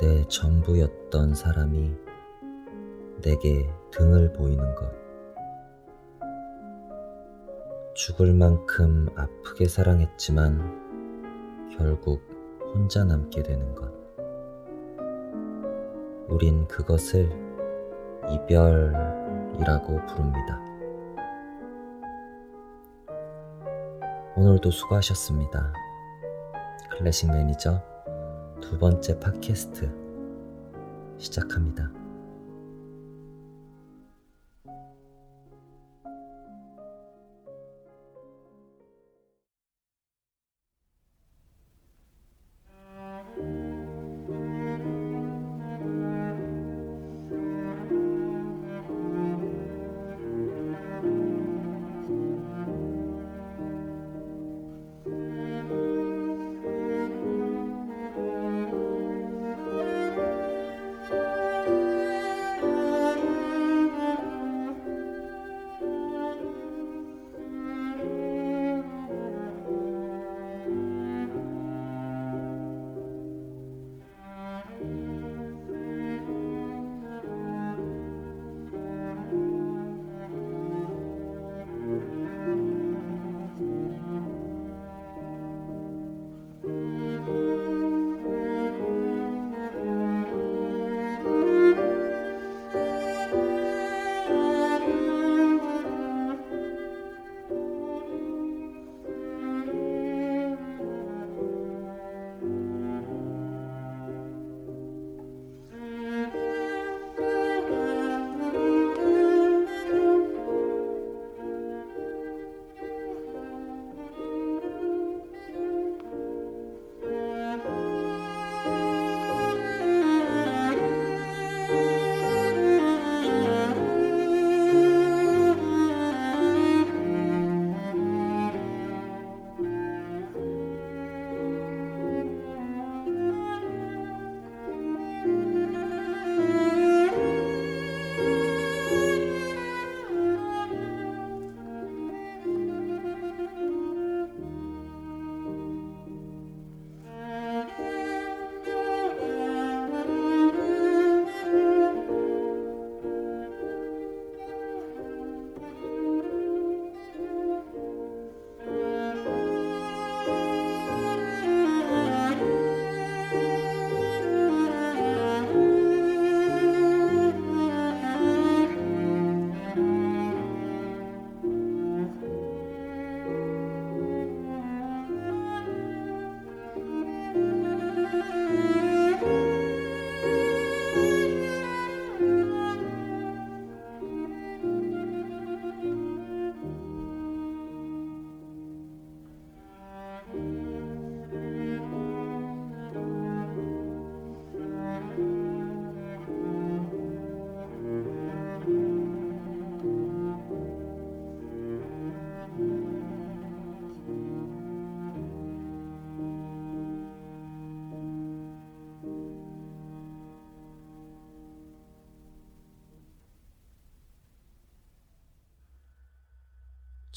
내 전부였던 사람이 내게 등을 보이는 것. 죽을 만큼 아프게 사랑했지만 결국 혼자 남게 되는 것. 우린 그것을 이별이라고 부릅니다. 오늘도 수고하셨습니다. 클래식 매니저 두 번째 팟캐스트 시작합니다.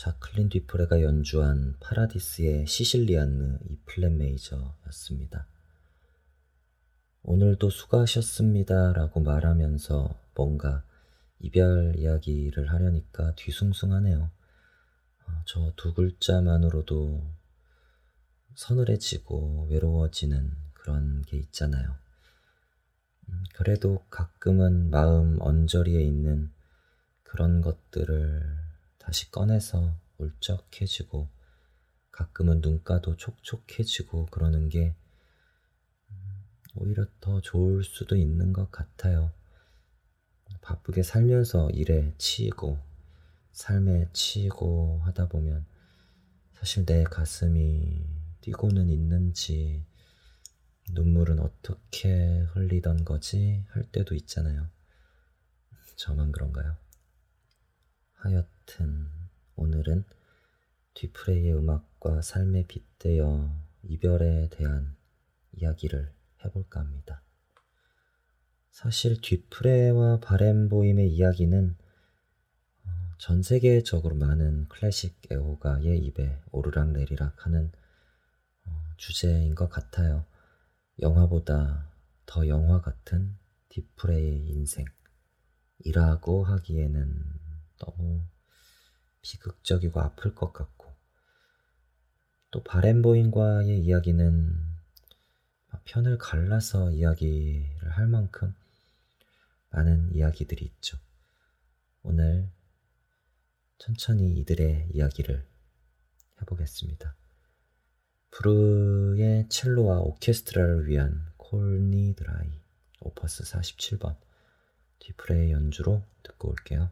자클린 뒤프레가 연주한 파라디스의 시실리안느 이 플랫 메이저였습니다. 오늘도 수고하셨습니다 라고 말하면서 뭔가 이별 이야기를 하려니까 뒤숭숭하네요. 어, 저두 글자만으로도 서늘해지고 외로워지는 그런 게 있잖아요. 음, 그래도 가끔은 마음 언저리에 있는 그런 것들을 다시 꺼내서 울적해지고 가끔은 눈가도 촉촉해지고 그러는 게 음, 오히려 더 좋을 수도 있는 것 같아요. 바쁘게 살면서 일에 치이고 삶에 치이고 하다 보면 사실 내 가슴이 뛰고는 있는지 눈물은 어떻게 흘리던 거지 할 때도 있잖아요. 저만 그런가요? 하여튼 오늘은 뒤프레이의 음악과 삶에 빗대어 이별에 대한 이야기를 해볼까 합니다. 사실 뒤프레와 바램보임의 이야기는 어, 전 세계적으로 많은 클래식 애호가의 입에 오르락내리락 하는 어, 주제인 것 같아요. 영화보다 더 영화 같은 디프레의 인생이라고 하기에는 너무 비극적이고 아플 것 같고 또 바렌보인과의 이야기는 편을 갈라서 이야기를 할 만큼 많은 이야기들이 있죠. 오늘 천천히 이들의 이야기를 해보겠습니다. 브루의 첼로와 오케스트라를 위한 콜니 드라이 오퍼스 47번 뒤프레의 연주로 듣고 올게요.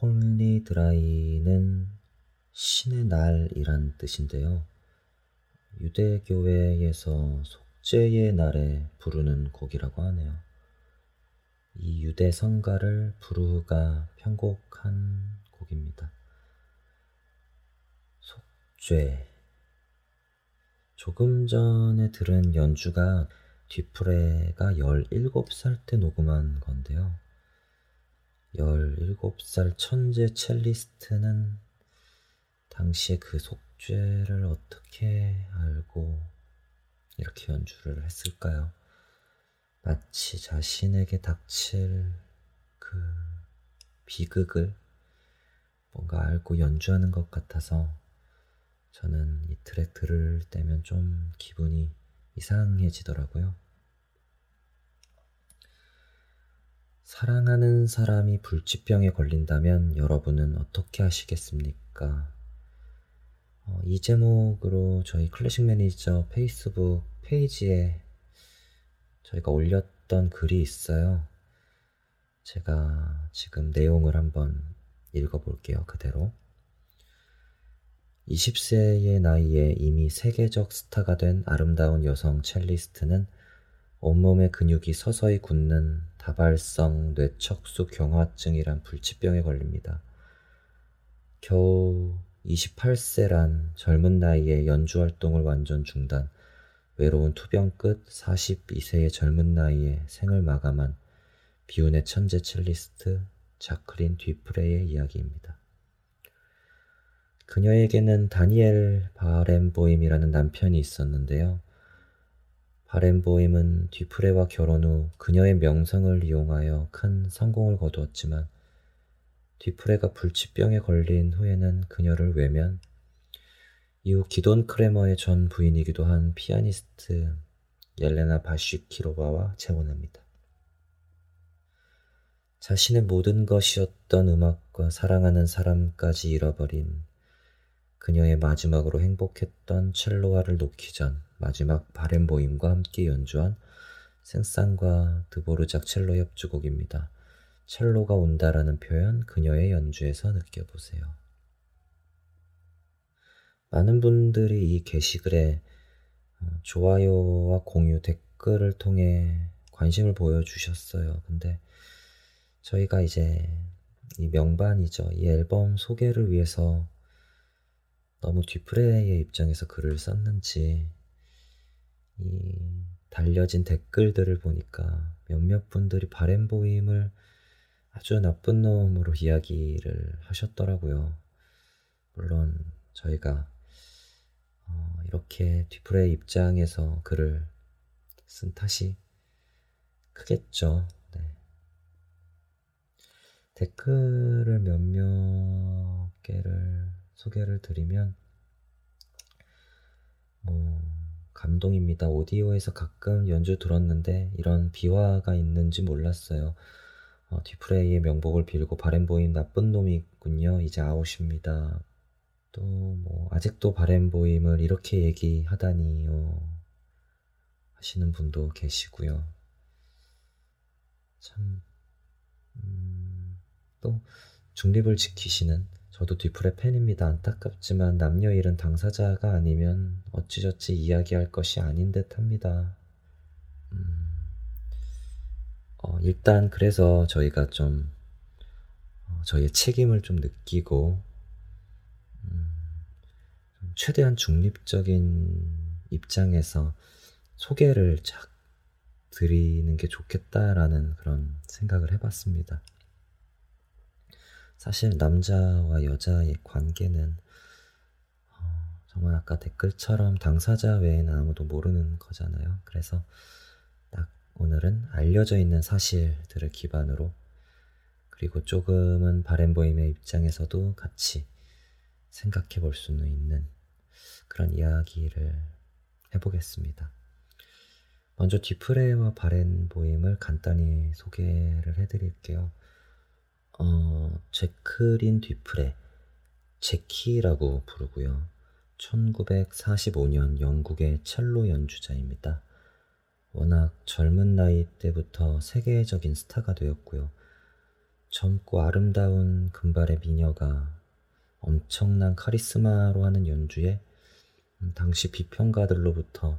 콜 니드라이는 신의 날이란 뜻인데요. 유대교회에서 속죄의 날에 부르는 곡이라고 하네요. 이 유대 성가를 브루흐가 편곡한 곡입니다. 속죄. 조금 전에 들은 연주가 뒤프레가 17살 때 녹음한 건데요. 17살 천재 첼리스트는 당시에 그 속죄를 어떻게 알고 이렇게 연주를 했을까요? 마치 자신에게 닥칠 그 비극을 뭔가 알고 연주하는 것 같아서 저는 이 트랙 들을 때면 좀 기분이 이상해지더라고요. 사랑하는 사람이 불치병에 걸린다면 여러분은 어떻게 하시겠습니까? 어, 이 제목으로 저희 클래식 매니저 페이스북 페이지에 저희가 올렸던 글이 있어요. 제가 지금 내용을 한번 읽어볼게요. 그대로. 20세의 나이에 이미 세계적 스타가 된 아름다운 여성 첼리스트는 온몸의 근육이 서서히 굳는 다발성 뇌척수 경화증이란 불치병에 걸립니다. 겨우 28세란 젊은 나이에 연주 활동을 완전 중단, 외로운 투병 끝 42세의 젊은 나이에 생을 마감한 비운의 천재 첼리스트 자크린 뒤프레의 이야기입니다. 그녀에게는 다니엘 바렌보임이라는 남편이 있었는데요. 바렌보임은 뒤프레와 결혼 후 그녀의 명성을 이용하여 큰 성공을 거두었지만 뒤프레가 불치병에 걸린 후에는 그녀를 외면 이후 기돈 크레머의 전 부인이기도 한 피아니스트 옐레나 바쉬키로바와 재혼합니다. 자신의 모든 것이었던 음악과 사랑하는 사람까지 잃어버린 그녀의 마지막으로 행복했던 첼로와를 놓기 전 마지막 바렌보임과 함께 연주한 생산과 드보르작 첼로 협주곡입니다. 첼로가 온다라는 표현 그녀의 연주에서 느껴보세요. 많은 분들이 이 게시글에 어, 좋아요와 공유 댓글을 통해 관심을 보여주셨어요. 근데 저희가 이제 이 명반이죠. 이 앨범 소개를 위해서 너무 뒤프레의 입장에서 글을 썼는지 이 달려진 댓글들을 보니까 몇몇 분들이 바렌보임을 아주 나쁜 놈으로 이야기를 하셨더라고요. 물론 저희가 어, 이렇게 뒤프레의 입장에서 글을 쓴 탓이 크겠죠. 네. 댓글을 몇몇 개를 소개를 드리면 뭐 감동입니다. 오디오에서 가끔 연주 들었는데 이런 비화가 있는지 몰랐어요. 어, 뒤프레이의 명복을 빌고 바렌보임 나쁜 놈이군요. 이제 아웃입니다. 또 뭐 아직도 바렌보임을 이렇게 얘기하다니요 하시는 분도 계시고요. 참, 음, 또 중립을 지키시는 저도 뒤풀의 팬입니다. 안타깝지만 남녀 일은 당사자가 아니면 어찌저찌 이야기할 것이 아닌 듯 합니다. 음, 어, 일단 그래서 저희가 좀 어, 저희의 책임을 좀 느끼고 음, 최대한 중립적인 입장에서 소개를 쫙 드리는 게 좋겠다라는 그런 생각을 해봤습니다. 사실 남자와 여자의 관계는 어, 정말 아까 댓글처럼 당사자 외에는 아무도 모르는 거잖아요. 그래서 딱 오늘은 알려져 있는 사실들을 기반으로 그리고 조금은 바렌보임의 입장에서도 같이 생각해 볼 수는 있는 그런 이야기를 해보겠습니다. 먼저 디프레와 바렌보임을 간단히 소개를 해드릴게요. 어, 제크린 뒤프레, 제키라고 부르고요. 1945년 영국의 첼로 연주자입니다. 워낙 젊은 나이 때부터 세계적인 스타가 되었고요. 젊고 아름다운 금발의 미녀가 엄청난 카리스마로 하는 연주에 당시 비평가들로부터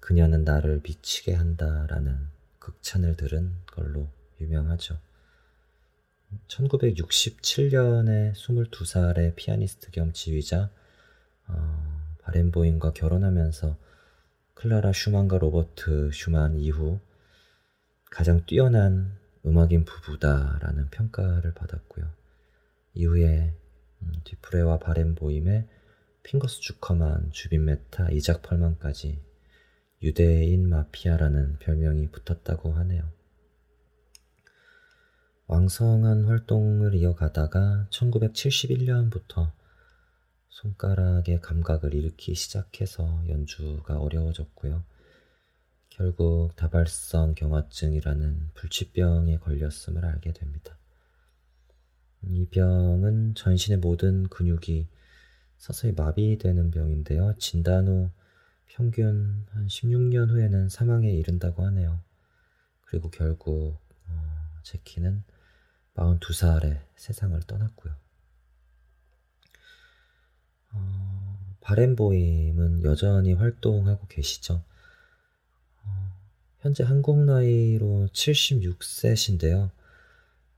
그녀는 나를 미치게 한다라는 극찬을 들은 걸로 유명하죠. 1967년에 22살의 피아니스트 겸 지휘자 어, 바렌보임과 결혼하면서 클라라 슈만과 로버트 슈만 이후 가장 뛰어난 음악인 부부다라는 평가를 받았고요. 이후에 음, 뒤프레와 바렌보임의 핑거스 주커만, 주빈 메타, 이작 펄만까지 유대인 마피아라는 별명이 붙었다고 하네요. 왕성한 활동을 이어가다가 1971년부터 손가락의 감각을 잃기 시작해서 연주가 어려워졌고요. 결국 다발성 경화증이라는 불치병에 걸렸음을 알게 됩니다. 이 병은 전신의 모든 근육이 서서히 마비되는 병인데요. 진단 후 평균 한 16년 후에는 사망에 이른다고 하네요. 그리고 결국 어, 제키는 42살에 세상을 떠났고요. 어, 바렌보임은 여전히 활동하고 계시죠. 어, 현재 한국 나이로 76세신데요.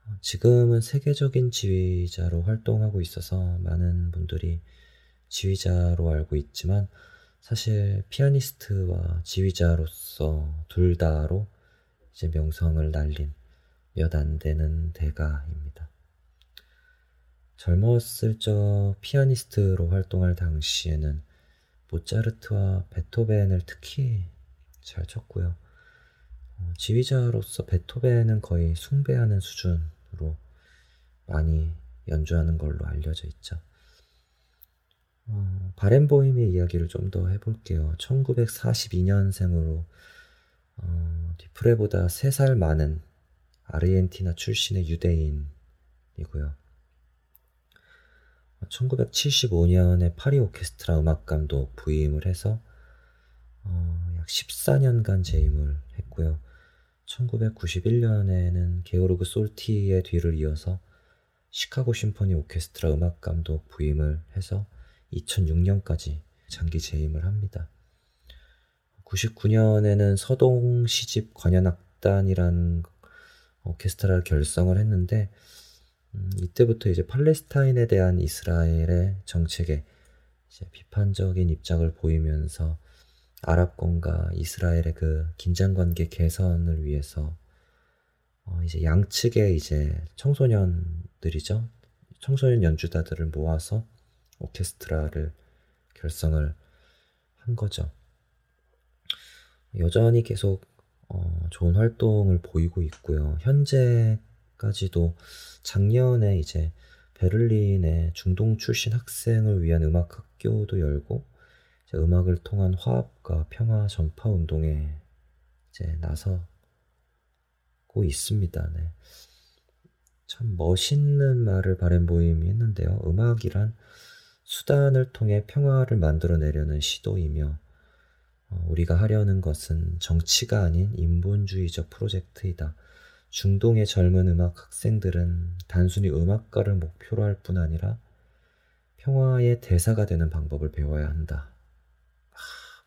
어, 지금은 세계적인 지휘자로 활동하고 있어서 많은 분들이 지휘자로 알고 있지만 사실 피아니스트와 지휘자로서 둘 다로 이제 명성을 날린 몇 안 되는 대가입니다. 젊었을 적 피아니스트로 활동할 당시에는 모차르트와 베토벤을 특히 잘 쳤고요. 어, 지휘자로서 베토벤은 거의 숭배하는 수준으로 많이 연주하는 걸로 알려져 있죠. 어, 바렌보임의 이야기를 좀 더 해볼게요. 1942년생으로 어, 디프레보다 3살 많은 아르헨티나 출신의 유대인이고요. 1975년에 파리 오케스트라 음악 감독 부임을 해서 어, 약 14년간 재임을 했고요. 1991년에는 게오르그 솔티의 뒤를 이어서 시카고 심포니 오케스트라 음악 감독 부임을 해서 2006년까지 장기 재임을 합니다. 99년에는 서동 시집 관현악단이란 오케스트라를 결성을 했는데 음, 이때부터 이제 팔레스타인에 대한 이스라엘의 정책에 비판적인 입장을 보이면서 아랍권과 이스라엘의 그 긴장 관계 개선을 위해서 어 이제 양측의 이제 청소년들이죠. 청소년 연주자들을 모아서 오케스트라를 결성을 한 거죠. 여전히 계속 어 좋은 활동을 보이고 있고요. 현재까지도 작년에 이제 베를린의 중동 출신 학생을 위한 음악 학교도 열고 음악을 통한 화합과 평화 전파 운동에 이제 나서고 있습니다. 네. 참 멋있는 말을 바렌보임이 했는데요. 음악이란 수단을 통해 평화를 만들어내려는 시도이며 어, 우리가 하려는 것은 정치가 아닌 인본주의적 프로젝트이다. 중동의 젊은 음악 학생들은 단순히 음악가를 목표로 할 뿐 아니라 평화의 대사가 되는 방법을 배워야 한다. 아,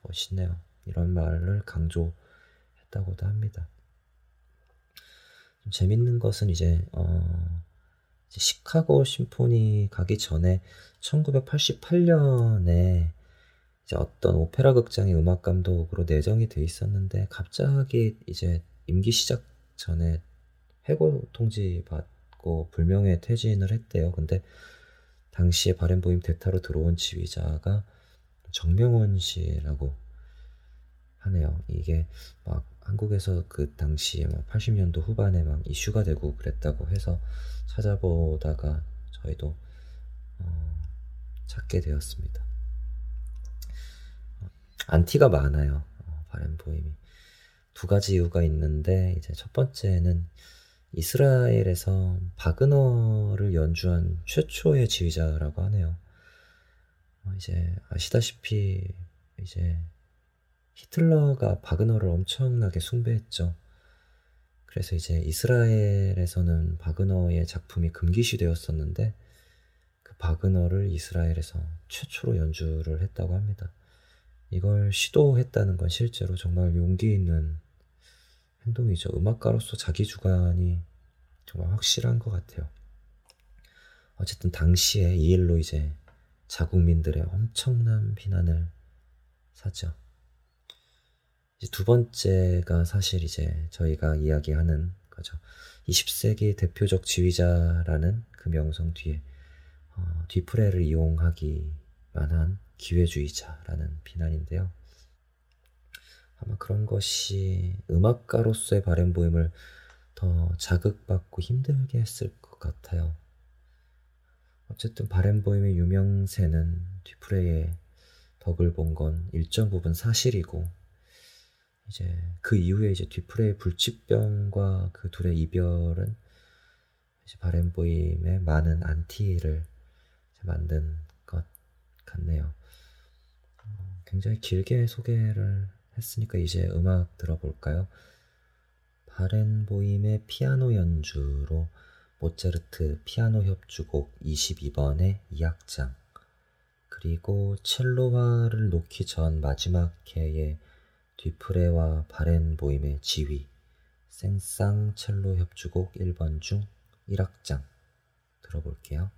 멋있네요. 이런 말을 강조했다고도 합니다. 좀 재밌는 것은 이제, 어, 시카고 심포니 가기 전에 1988년에 이제 어떤 오페라 극장의 음악 감독으로 내정이 돼 있었는데 갑자기 이제 임기 시작 전에 해고 통지 받고 불명예 퇴진을 했대요. 근데 당시에 바렌보임 대타로 들어온 지휘자가 정명원 씨라고 하네요. 이게 막 한국에서 그 당시에 막 80년도 후반에 막 이슈가 되고 그랬다고 해서 찾아보다가 저희도 어, 찾게 되었습니다. 안티가 많아요. 어, 바렌보임이 두 가지 이유가 있는데 이제 첫 번째는 이스라엘에서 바그너를 연주한 최초의 지휘자라고 하네요. 어, 이제 아시다시피 이제 히틀러가 바그너를 엄청나게 숭배했죠. 그래서 이제 이스라엘에서는 바그너의 작품이 금기시 되었었는데 그 바그너를 이스라엘에서 최초로 연주를 했다고 합니다. 이걸 시도했다는 건 실제로 정말 용기 있는 행동이죠. 음악가로서 자기 주관이 정말 확실한 것 같아요. 어쨌든 당시에 이 일로 이제 자국민들의 엄청난 비난을 사죠. 이제 두 번째가 사실 이제 저희가 이야기하는 거죠. 20세기 대표적 지휘자라는 그 명성 뒤에 어, 뒤프레를 이용하기만 한 기회주의자라는 비난인데요. 아마 그런 것이 음악가로서의 바램 보임을 더 자극받고 힘들게 했을 것 같아요. 어쨌든 바램 보임의 유명세는 뒤프레의 덕을 본 건 일정 부분 사실이고 이제 그 이후에 이제 뒤프레의 불치병과 그 둘의 이별은 이제 바램 보임의 많은 안티를 만든 것 같네요. 어, 굉장히 길게 소개를 했으니까 이제 음악 들어볼까요? 바렌보임의 피아노 연주로 모차르트 피아노 협주곡 22번의 2악장 그리고 첼로화를 놓기 전 마지막 회의 뒤프레와 바렌보임의 지휘 생쌍 첼로 협주곡 1번 중 1악장 들어볼게요.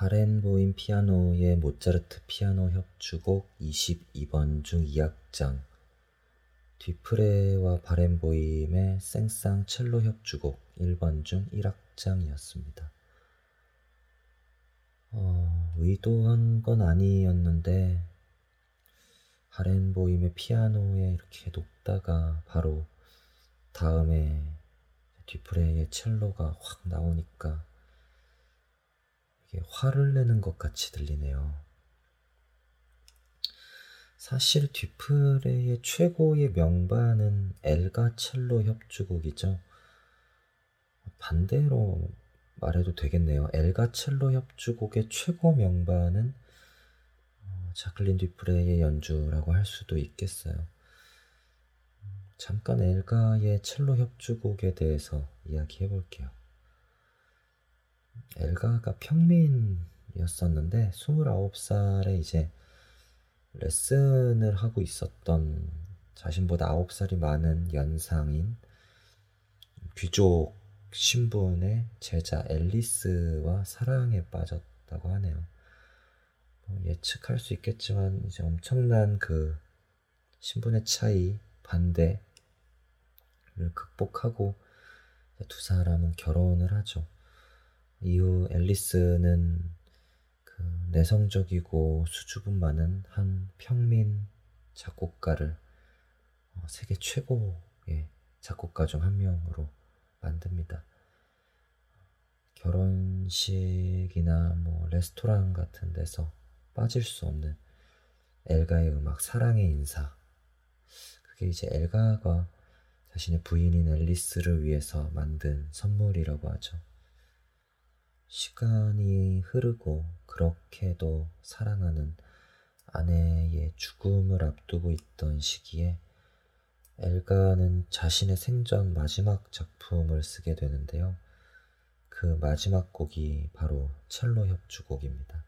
바렌보임 피아노의 모차르트 피아노 협주곡 22번 중 2악장 뒤프레와 바렌보임의 생쌍 첼로 협주곡 1번 중 1악장이었습니다. 어, 의도한 건 아니었는데 바렌보임의 피아노에 이렇게 녹다가 바로 다음에 뒤프레의 첼로가 확 나오니까 화를 내는 것 같이 들리네요. 사실 뒤프레의 최고의 명반은 엘가 첼로 협주곡이죠. 반대로 말해도 되겠네요. 엘가 첼로 협주곡의 최고 명반은 어, 자클린 뒤프레의 연주라고 할 수도 있겠어요. 잠깐 엘가의 첼로 협주곡에 대해서 이야기해 볼게요. 엘가가 평민이었었는데 29살에 이제 레슨을 하고 있었던 자신보다 9살이 많은 연상인 귀족 신분의 제자 앨리스와 사랑에 빠졌다고 하네요. 뭐 예측할 수 있겠지만 이제 엄청난 그 신분의 차이, 반대를 극복하고 두 사람은 결혼을 하죠. 이후 앨리스는 그 내성적이고 수줍음 많은 한 평민 작곡가를 어, 세계 최고의 작곡가 중 한 명으로 만듭니다. 결혼식이나 뭐 레스토랑 같은 데서 빠질 수 없는 엘가의 음악 사랑의 인사. 그게 이제 엘가가 자신의 부인인 앨리스를 위해서 만든 선물이라고 하죠. 시간이 흐르고 그렇게도 사랑하는 아내의 죽음을 앞두고 있던 시기에 엘가는 자신의 생전 마지막 작품을 쓰게 되는데요. 그 마지막 곡이 바로 첼로 협주곡입니다.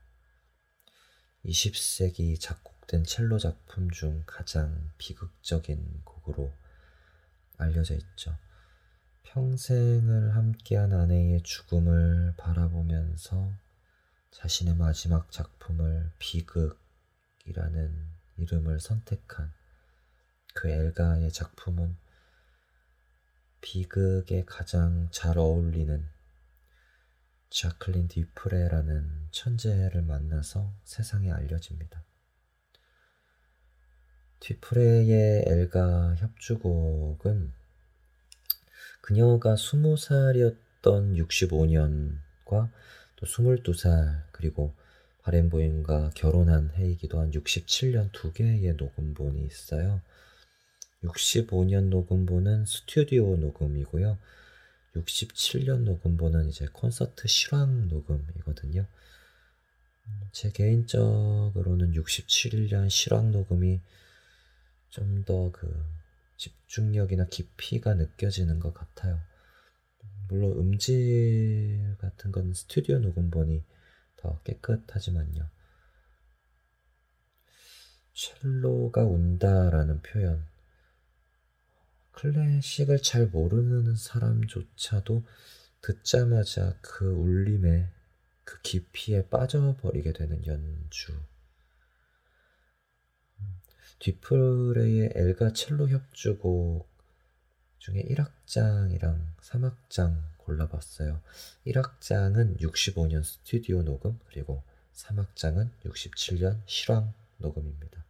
20세기 작곡된 첼로 작품 중 가장 비극적인 곡으로 알려져 있죠. 평생을 함께한 아내의 죽음을 바라보면서 자신의 마지막 작품을 비극이라는 이름을 선택한 그 엘가의 작품은 비극에 가장 잘 어울리는 자클린 디프레라는 천재를 만나서 세상에 알려집니다. 디프레의 엘가 협주곡은 그녀가 20살이었던 65년과 또 22살 그리고 바렌보임과 결혼한 해이기도 한 67년 두 개의 녹음본이 있어요. 65년 녹음본은 스튜디오 녹음이고요. 67년 녹음본은 이제 콘서트 실황 녹음이거든요. 제 개인적으로는 67년 실황 녹음이 좀 더 그 집중력이나 깊이가 느껴지는 것 같아요. 물론 음질 같은 건 스튜디오 녹음본이 더 깨끗하지만요. 첼로가 운다라는 표현. 클래식을 잘 모르는 사람조차도 듣자마자 그 울림에 그 깊이에 빠져버리게 되는 연주. 뒤프레의 엘가 첼로 협주곡 중에 1악장이랑 3악장 골라봤어요. 1악장은 65년 스튜디오 녹음, 그리고 3악장은 67년 실황 녹음입니다.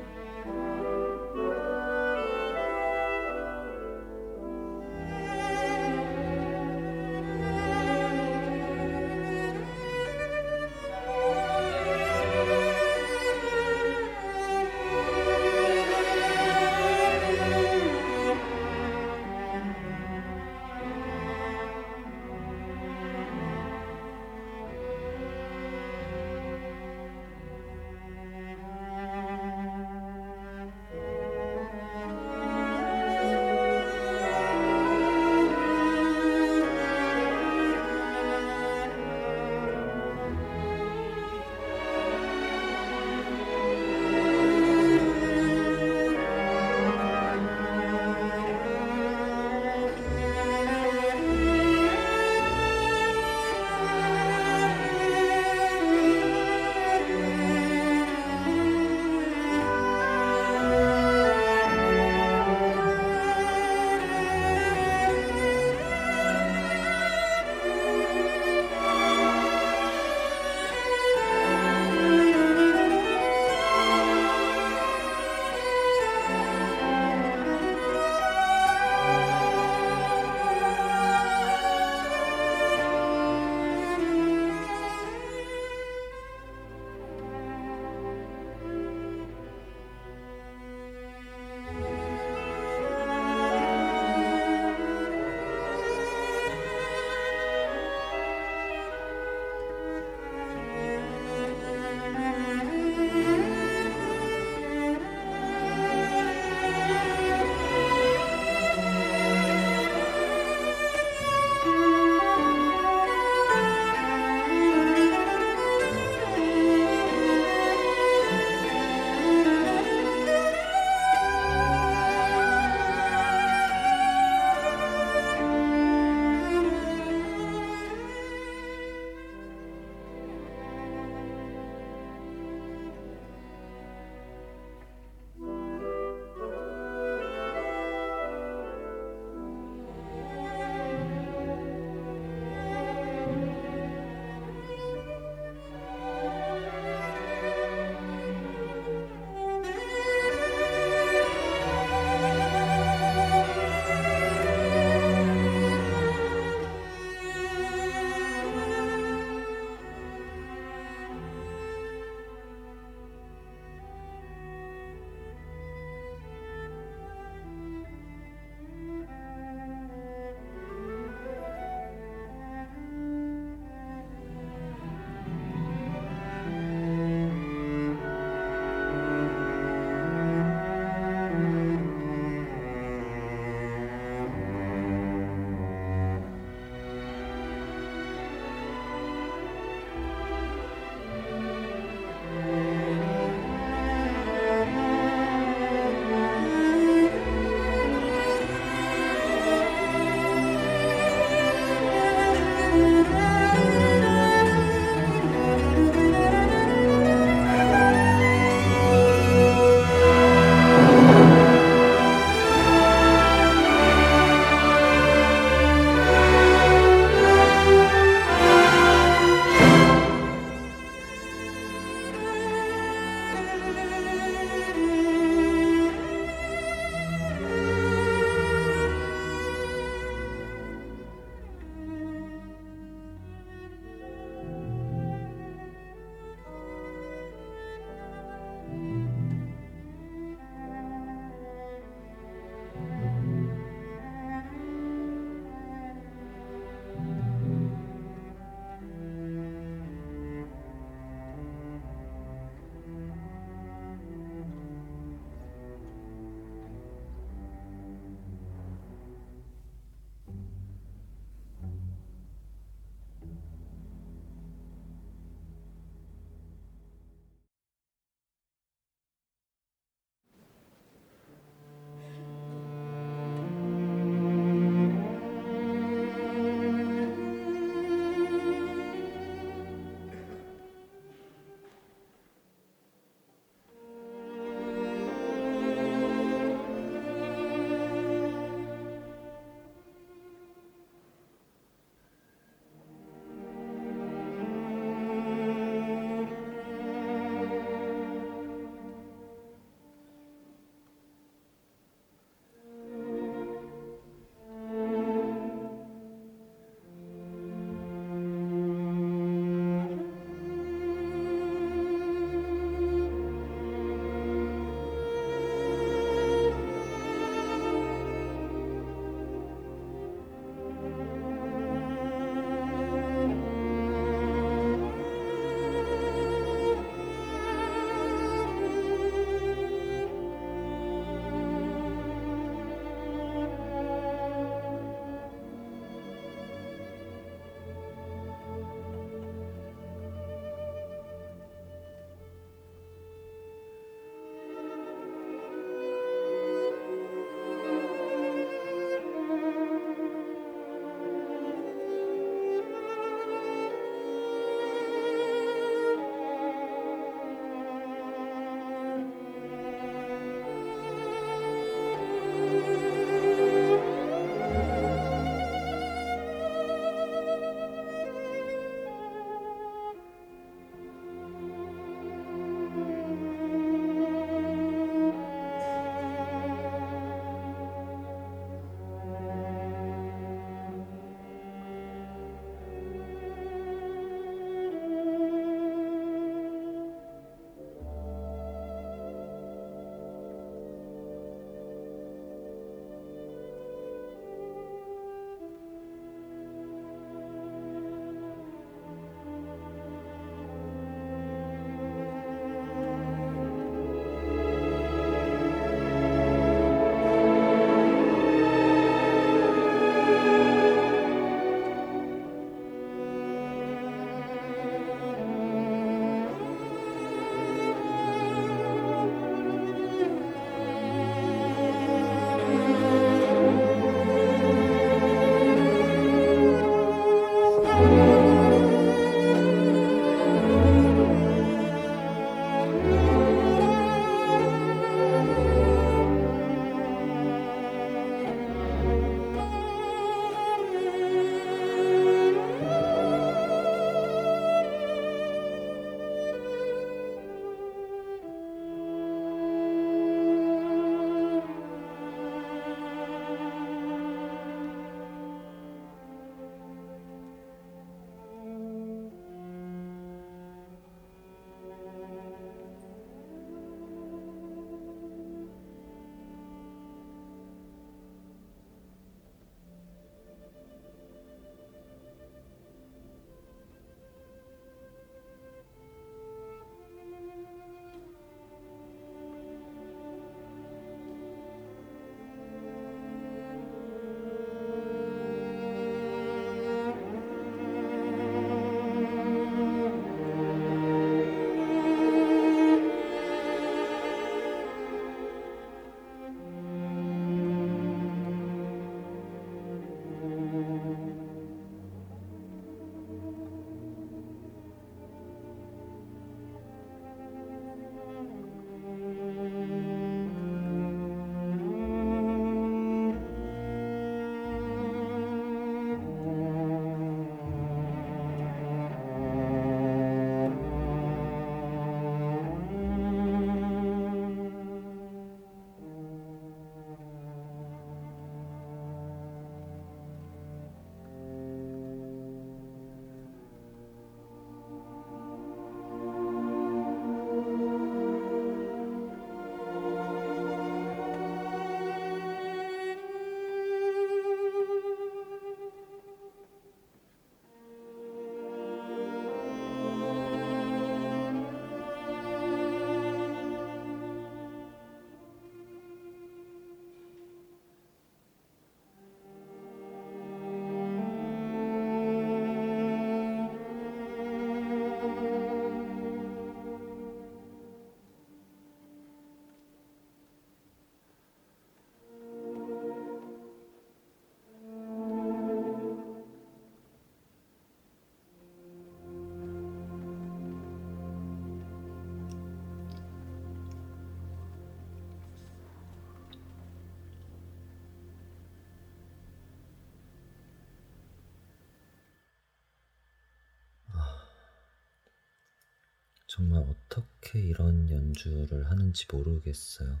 정말 어떻게 이런 연주를 하는지 모르겠어요.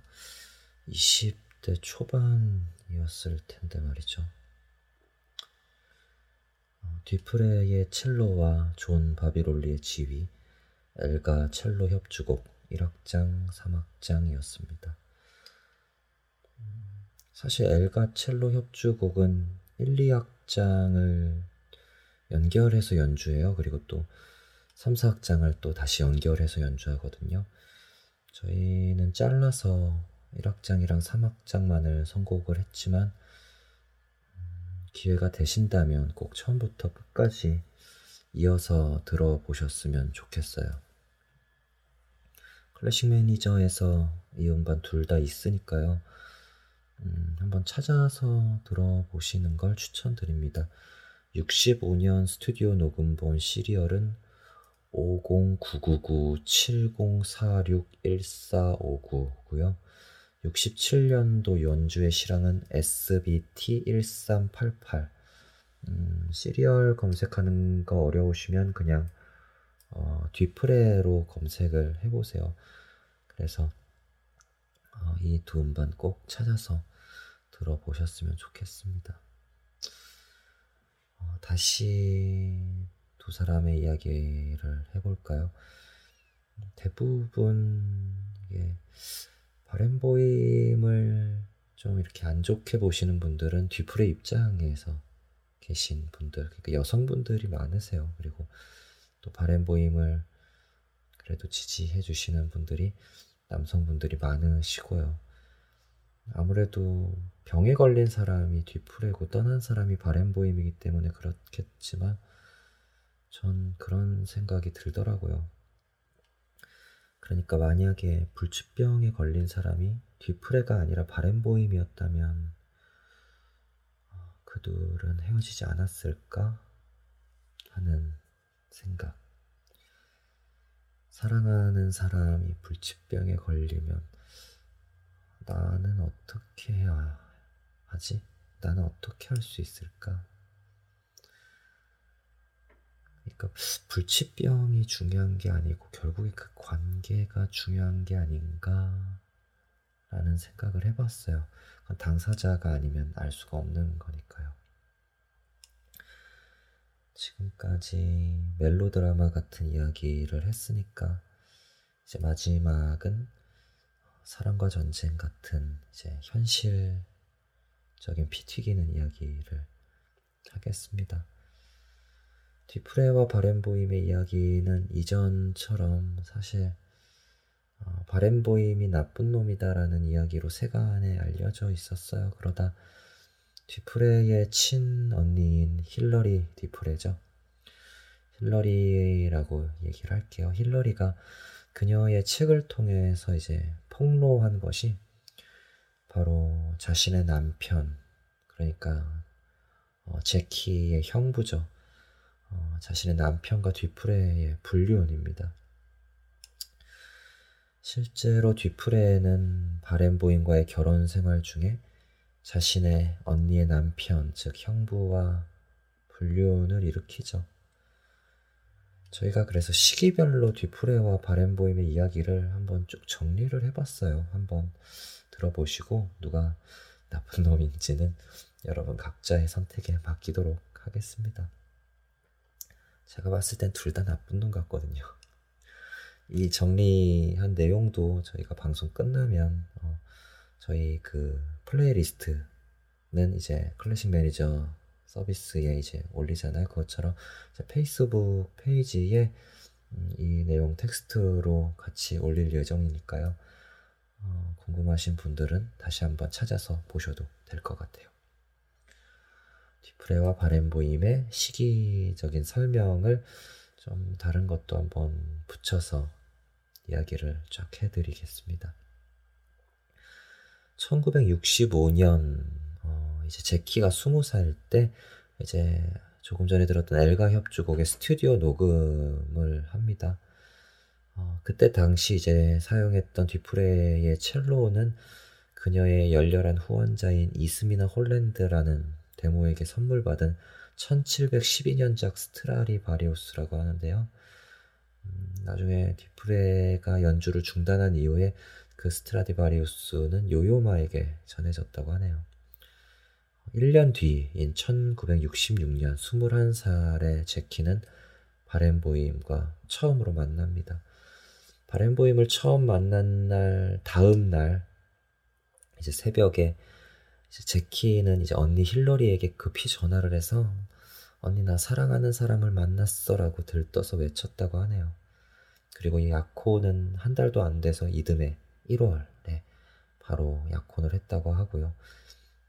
20대 초반이었을 텐데 말이죠. 어, 뒤프레의 첼로와 존 바비롤리의 지휘, 엘가 첼로 협주곡 1악장, 3악장이었습니다. 사실 엘가 첼로 협주곡은 1, 2악장을 연결해서 연주해요. 그리고 또 3, 4악장을 또 다시 연결해서 연주하거든요. 저희는 잘라서 1악장이랑 3악장만을 선곡을 했지만 음, 기회가 되신다면 꼭 처음부터 끝까지 이어서 들어보셨으면 좋겠어요. 클래식 매니저에서 이 음반 둘 다 있으니까요. 음, 한번 찾아서 들어보시는 걸 추천드립니다. 65년 스튜디오 녹음본 시리얼은 50-999-7046-1459고요. 67년도 연주의 실황은 SBT1388. 음, 시리얼 검색하는 거 어려우시면 그냥 어, 뒤프레로 검색을 해보세요. 그래서 어, 이두 음반 꼭 찾아서 들어보셨으면 좋겠습니다. 어, 다시 두 사람의 이야기를 해볼까요? 대부분 이게 바렌보임을 좀 이렇게 안 좋게 보시는 분들은 뒤풀의 입장에서 계신 분들, 그러니까 여성분들이 많으세요. 그리고 또 바렌보임을 그래도 지지해 주시는 분들이 남성분들이 많으시고요. 아무래도 병에 걸린 사람이 뒤풀이고 떠난 사람이 바렌보임이기 때문에 그렇겠지만 전 그런 생각이 들더라고요. 그러니까 만약에 불치병에 걸린 사람이 뒤프레가 아니라 바램보임이었다면 어, 그들은 헤어지지 않았을까 하는 생각. 사랑하는 사람이 불치병에 걸리면 나는 어떻게 해야 하지? 나는 어떻게 할 수 있을까? 그러니까 불치병이 중요한 게 아니고 결국에 그 관계가 중요한 게 아닌가 라는 생각을 해봤어요. 당사자가 아니면 알 수가 없는 거니까요. 지금까지 멜로드라마 같은 이야기를 했으니까 이제 마지막은 사랑과 전쟁 같은 이제 현실적인 피 튀기는 이야기를 하겠습니다. 뒤프레와 바렌보임의 이야기는 이전처럼 사실 어, 바렌보임이 나쁜 놈이다라는 이야기로 세간에 알려져 있었어요. 그러다 뒤프레의 친 언니인 힐러리 뒤프레죠. 힐러리라고 얘기를 할게요. 힐러리가 그녀의 책을 통해서 이제 폭로한 것이 바로 자신의 남편, 그러니까 어, 제키의 형부죠. 어, 자신의 남편과 뒤프레의 불륜입니다. 실제로 뒤프레는 바렌보인과의 결혼 생활 중에 자신의 언니의 남편, 즉 형부와 불륜을 일으키죠. 저희가 그래서 시기별로 뒤프레와 바렌보임의 이야기를 한번 쭉 정리를 해봤어요. 한번 들어보시고 누가 나쁜 놈인지는 여러분 각자의 선택에 맡기도록 하겠습니다. 제가 봤을 땐 둘 다 나쁜 놈 같거든요. 이 정리한 내용도 저희가 방송 끝나면 어, 저희 그 플레이리스트는 이제 클래식 매니저 서비스에 이제 올리잖아요. 그것처럼 페이스북 페이지에 음, 이 내용 텍스트로 같이 올릴 예정이니까요. 어, 궁금하신 분들은 다시 한번 찾아서 보셔도 될 것 같아요. 뒤프레와 바렌보임의 시기적인 설명을 좀 다른 것도 한번 붙여서 이야기를 쫙 해드리겠습니다. 1965년 어, 이제 제키가 20살 때 이제 조금 전에 들었던 엘가 협주곡의 스튜디오 녹음을 합니다. 어, 그때 당시 이제 사용했던 뒤프레의 첼로는 그녀의 열렬한 후원자인 이스미나 홀랜드라는 데모에게 선물 받은 1712년작 스트라리 바리우스라고 하는데요. 음, 나중에 디프레가 연주를 중단한 이후에 그 스트라디바리우스는 요요마에게 전해졌다고 하네요. 1년 뒤인 1966년 21살의 제키는 바렌보임과 처음으로 만납니다. 바렌보임을 처음 만난 날 다음 날 이제 새벽에 이 제 제키는 이제 언니 힐러리에게 급히 전화를 해서 언니 나 사랑하는 사람을 만났어라고 들떠서 외쳤다고 하네요. 그리고 이 아코는 한 달도 안 돼서 이듬해 1월에 바로 약혼을 했다고 하고요.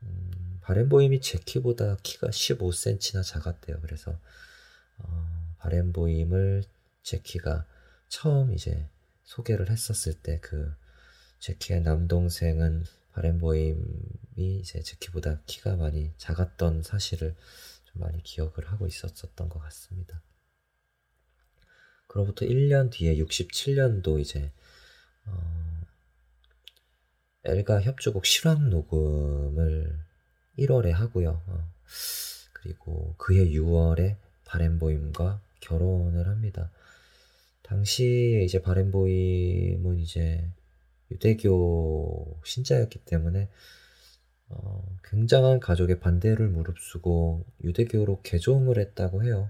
음, 바렌보임이 제 키보다 키가 15cm나 작았대요. 그래서 어, 바렌보임을 제 키가 처음 이제 소개를 했었을 때 그 제키의 남동생은 바렌보임이 이제 제키보다 키가 많이 작았던 사실을 좀 많이 기억을 하고 있었던 것 같습니다. 그로부터 1년 뒤에 67년도 이제 어, 엘가 협주곡 실황 녹음을 1월에 하고요. 어, 그리고 그해 6월에 바렌보임과 결혼을 합니다. 당시에 이제 바렌보임은 이제 유대교 신자였기 때문에 어, 굉장한 가족의 반대를 무릅쓰고 유대교로 개종을 했다고 해요.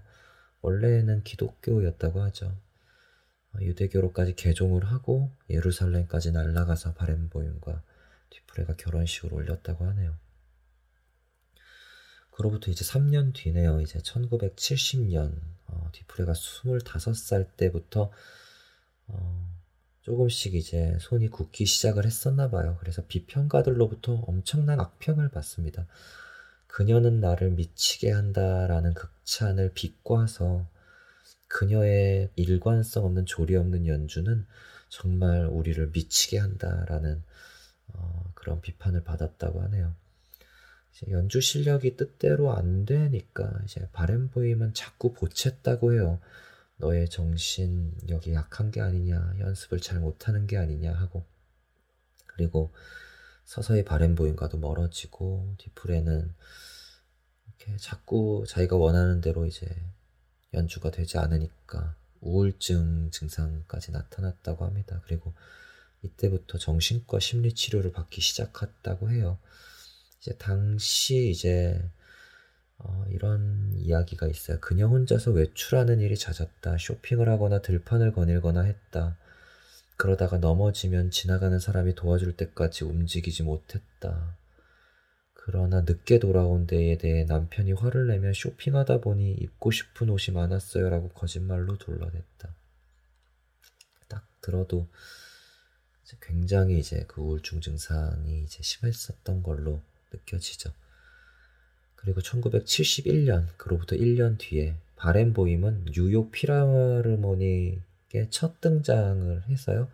원래는 기독교였다고 하죠. 어, 유대교로까지 개종을 하고 예루살렘까지 날아가서 바렌보임과 디프레가 결혼식을 올렸다고 하네요. 그로부터 이제 3년 뒤네요. 이제 1970년 어, 디프레가 25살 때부터 어, 조금씩 이제 손이 굳기 시작을 했었나 봐요. 그래서 비평가들로부터 엄청난 악평을 받습니다. 그녀는 나를 미치게 한다라는 극찬을 비꼬아서 그녀의 일관성 없는 조리 없는 연주는 정말 우리를 미치게 한다라는 어, 그런 비판을 받았다고 하네요. 연주 실력이 뜻대로 안 되니까 이제 바렌보임은 자꾸 보챘다고 해요. 너의 정신력이 약한 게 아니냐, 연습을 잘 못하는 게 아니냐 하고 그리고 서서히 바렌보임과도 멀어지고 디프레는 이렇게 자꾸 자기가 원하는 대로 이제 연주가 되지 않으니까 우울증 증상까지 나타났다고 합니다. 그리고 이때부터 정신과 심리 치료를 받기 시작했다고 해요. 이제 당시 이제 어, 이런 이야기가 있어요. 그녀 혼자서 외출하는 일이 잦았다. 쇼핑을 하거나 들판을 거닐거나 했다. 그러다가 넘어지면 지나가는 사람이 도와줄 때까지 움직이지 못했다. 그러나 늦게 돌아온 데에 대해 남편이 화를 내며 쇼핑하다 보니 입고 싶은 옷이 많았어요 라고 거짓말로 둘러댔다. 딱 들어도 굉장히 이제 그 우울증 증상이 이제 심했었던 걸로 느껴지죠. 그리고 1971년, 그로부터 1년 뒤에 바렌보임은 뉴욕 피라르모닉의 첫 등장을 해서요.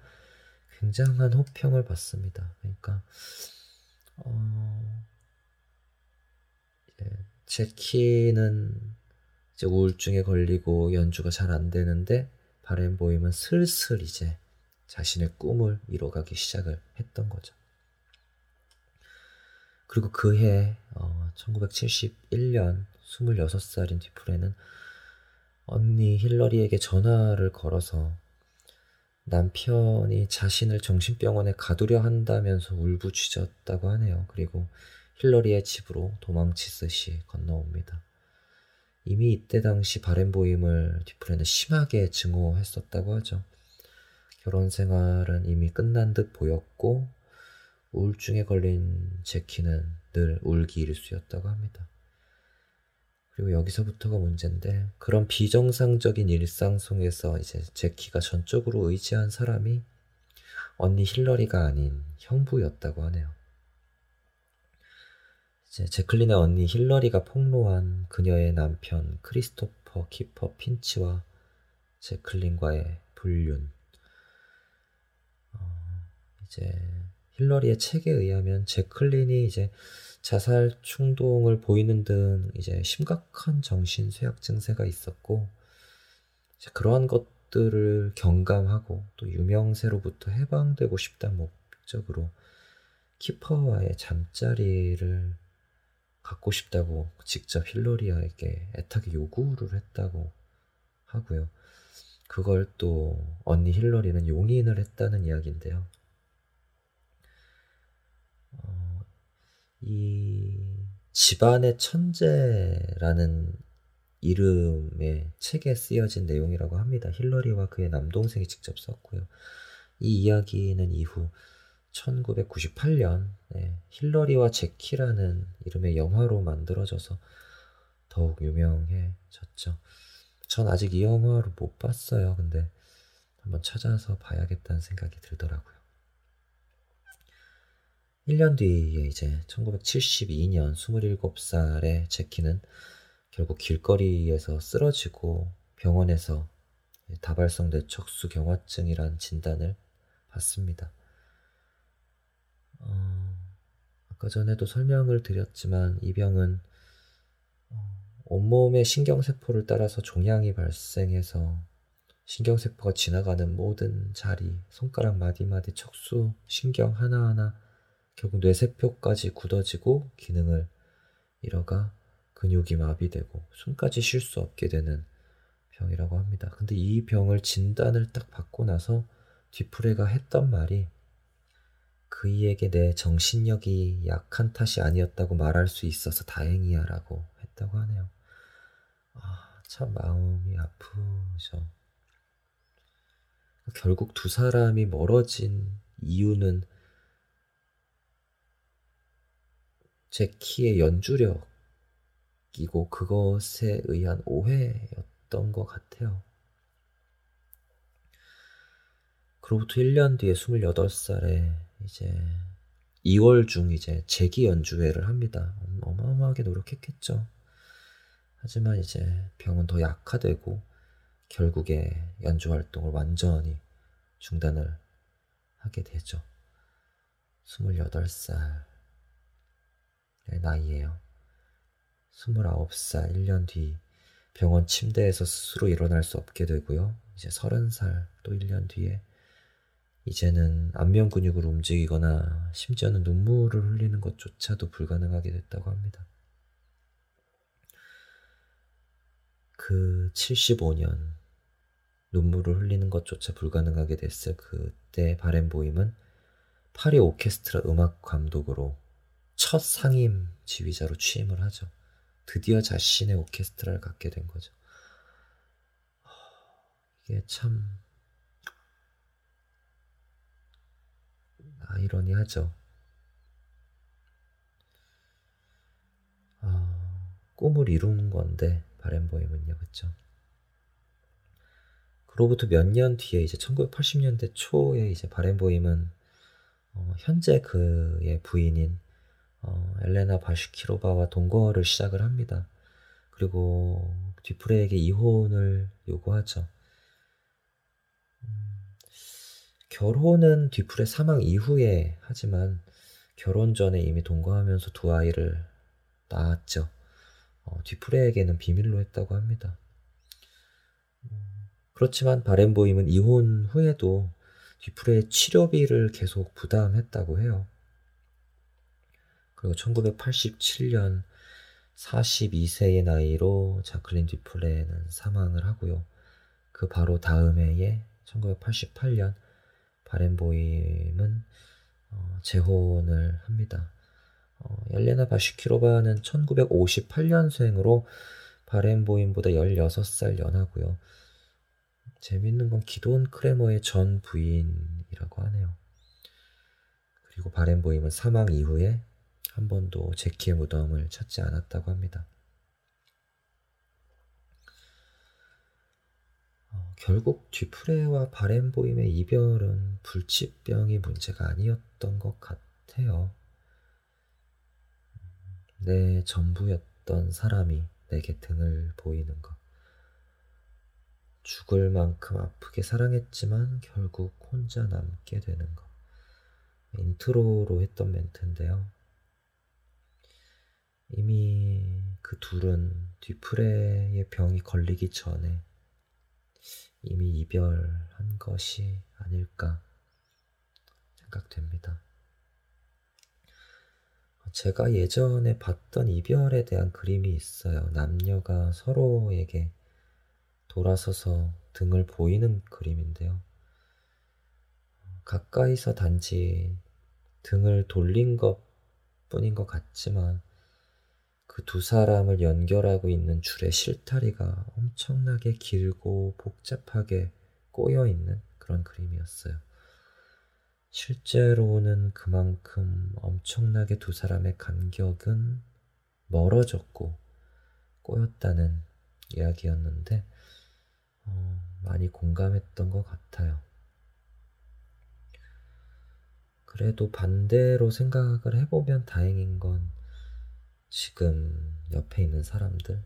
굉장한 호평을 받습니다. 그러니까 어, 제키는 이제 우울증에 걸리고 연주가 잘 안 되는데 바렌보임은 슬슬 이제 자신의 꿈을 이뤄가기 시작을 했던 거죠. 그리고 그해 어, 1971년 26살인 디프레는 언니 힐러리에게 전화를 걸어서 남편이 자신을 정신병원에 가두려 한다면서 울부짖었다고 하네요. 그리고 힐러리의 집으로 도망치듯이 건너옵니다. 이미 이때 당시 바렌보임을 디프레는 심하게 증오했었다고 하죠. 결혼 생활은 이미 끝난 듯 보였고 우울증에 걸린 제키는 늘 울기 일수였다고 합니다. 그리고 여기서부터가 문제인데 그런 비정상적인 일상 속에서 이제 제키가 전적으로 의지한 사람이 언니 힐러리가 아닌 형부였다고 하네요. 이제 제클린의 언니 힐러리가 폭로한 그녀의 남편 크리스토퍼 키퍼 핀치와 제클린과의 불륜. 어, 이제 힐러리의 책에 의하면 제클린이 이제 자살 충동을 보이는 등 이제 심각한 정신 쇠약 증세가 있었고 그러한 것들을 경감하고 또 유명세로부터 해방되고 싶다는 목적으로 키퍼와의 잠자리를 갖고 싶다고 직접 힐러리아에게 애타게 요구를 했다고 하고요. 그걸 또 언니 힐러리는 용인을 했다는 이야기인데요. 이 집안의 천재라는 이름의 책에 쓰여진 내용이라고 합니다. 힐러리와 그의 남동생이 직접 썼고요. 이 이야기는 이후 1998년 네, 힐러리와 제키라는 이름의 영화로 만들어져서 더욱 유명해졌죠. 전 아직 이 영화를 못 봤어요. 근데 한번 찾아서 봐야겠다는 생각이 들더라고요. 1년 뒤에 이제 1972년 27살의 제키는 결국 길거리에서 쓰러지고 병원에서 다발성 뇌척수 경화증이란 진단을 받습니다. 어, 아까 전에도 설명을 드렸지만 이 병은 어, 온몸의 신경세포를 따라서 종양이 발생해서 신경세포가 지나가는 모든 자리, 손가락 마디마디 척수, 신경 하나하나 결국 뇌세포까지 굳어지고 기능을 잃어가 근육이 마비되고 숨까지 쉴 수 없게 되는 병이라고 합니다. 근데 이 병을 진단을 딱 받고 나서 뒤프레가 했던 말이 그이에게 내 정신력이 약한 탓이 아니었다고 말할 수 있어서 다행이야 라고 했다고 하네요. 아, 참 마음이 아프죠. 결국 두 사람이 멀어진 이유는 제 키의 연주력이고 그것에 의한 오해였던 것 같아요. 그로부터 1년 뒤에 28살에 이제 2월 중 이제 재기 연주회를 합니다. 어마어마하게 노력했겠죠. 하지만 이제 병은 더 약화되고 결국에 연주 활동을 완전히 중단을 하게 되죠. 28살의 나이에요. 29살, 1년 뒤 병원 침대에서 스스로 일어날 수 없게 되고요. 이제 30살, 또 1년 뒤에 이제는 안면 근육을 움직이거나 심지어는 눈물을 흘리는 것조차도 불가능하게 됐다고 합니다. 그 75년 눈물을 흘리는 것조차 불가능하게 됐을 그때 바렌보임은 파리 오케스트라 음악 감독으로 첫 상임 지휘자로 취임을 하죠. 드디어 자신의 오케스트라를 갖게 된 거죠. 이게 참 아이러니하죠. 아, 꿈을 이루는 건데 바렌보임은요, 그쵸? 그로부터 몇 년 뒤에 이제 1980년대 초에 이제 바렌보임은 어, 현재 그의 부인인 어, 엘레나 바슈키로바와 동거를 시작을 합니다. 그리고 뒤프레에게 이혼을 요구하죠. 음, 결혼은 뒤프레 사망 이후에 하지만 결혼 전에 이미 동거하면서 두 아이를 낳았죠. 어, 뒤프레에게는 비밀로 했다고 합니다. 음, 그렇지만 바렌보임은 이혼 후에도 뒤프레의 치료비를 계속 부담했다고 해요. 그리고 1987년 42세의 나이로 자클린 뒤플레는 사망을 하고요. 그 바로 다음 해에 1988년 바렌보임은 어, 재혼을 합니다. 어, 엘레나 바시키로바는 1958년생으로 바렌보임보다 16살 연하고요. 재밌는 건 기돈 크레머의 전 부인이라고 하네요. 그리고 바렌보임은 사망 이후에 한 번도 제키의 무덤을 찾지 않았다고 합니다. 어, 결국 뒤프레와 바렌보임의 이별은 불치병이 문제가 아니었던 것 같아요. 내 전부였던 사람이 내게 등을 보이는 것. 죽을 만큼 아프게 사랑했지만 결국 혼자 남게 되는 것. 인트로로 했던 멘트인데요. 이미 그 둘은 뒤프레의 병이 걸리기 전에 이미 이별한 것이 아닐까 생각됩니다. 제가 예전에 봤던 이별에 대한 그림이 있어요. 남녀가 서로에게 돌아서서 등을 보이는 그림인데요. 가까이서 단지 등을 돌린 것 뿐인 것 같지만 그 두 사람을 연결하고 있는 줄의 실타리가 엄청나게 길고 복잡하게 꼬여 있는 그런 그림이었어요. 실제로는 그만큼 엄청나게 두 사람의 간격은 멀어졌고 꼬였다는 이야기였는데 어, 많이 공감했던 것 같아요. 그래도 반대로 생각을 해보면 다행인 건 지금 옆에 있는 사람들,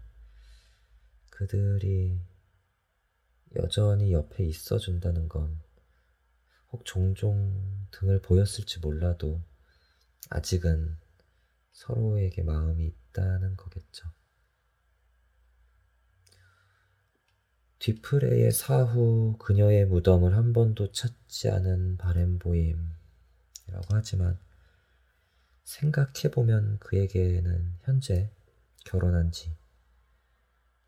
그들이 여전히 옆에 있어 준다는 건 혹 종종 등을 보였을지 몰라도 아직은 서로에게 마음이 있다는 거겠죠. 뒤프레의 사후 그녀의 무덤을 한 번도 찾지 않은 바렌보임이라고 하지만 생각해보면 그에게는 현재 결혼한 지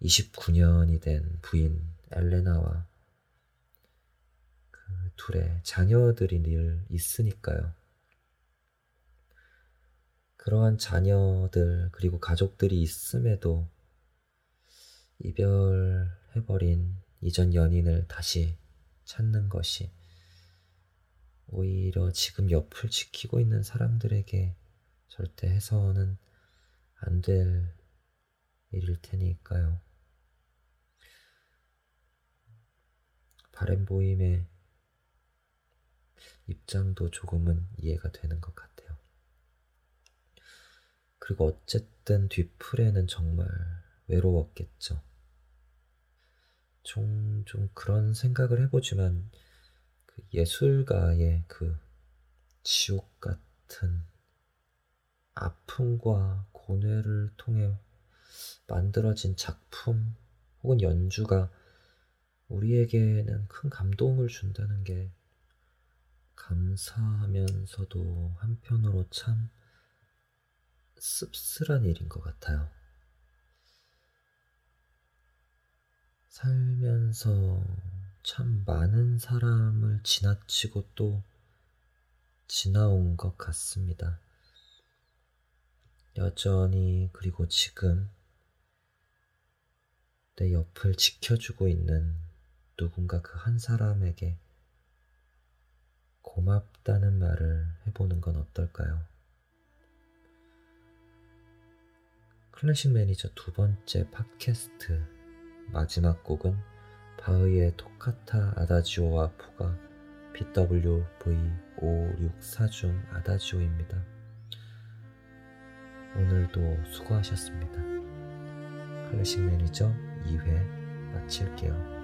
29년이 된 부인 엘레나와 그 둘의 자녀들이 늘 있으니까요. 그러한 자녀들 그리고 가족들이 있음에도 이별해버린 이전 연인을 다시 찾는 것이 오히려 지금 옆을 지키고 있는 사람들에게 절대 해서는 안 될 일일 테니까요. 바램보임의 입장도 조금은 이해가 되는 것 같아요. 그리고 어쨌든 뒤풀에는 정말 외로웠겠죠. 종종 그런 생각을 해보지만 그 예술가의 그 지옥 같은 같은 아픔과 고뇌를 통해 만들어진 작품 혹은 연주가 우리에게는 큰 감동을 준다는 게 감사하면서도 한편으로 참 씁쓸한 일인 것 같아요. 살면서 참 많은 사람을 지나치고 또 지나온 것 같습니다. 여전히 그리고 지금 내 옆을 지켜주고 있는 누군가 그 한 사람에게 고맙다는 말을 해보는 건 어떨까요? 클래식 매니저 두 번째 팟캐스트 마지막 곡은 바흐의 토카타 아다지오와 포가 BWV 564중 아다지오입니다. 오늘도 수고하셨습니다. 클래식 매니저 2회 마칠게요.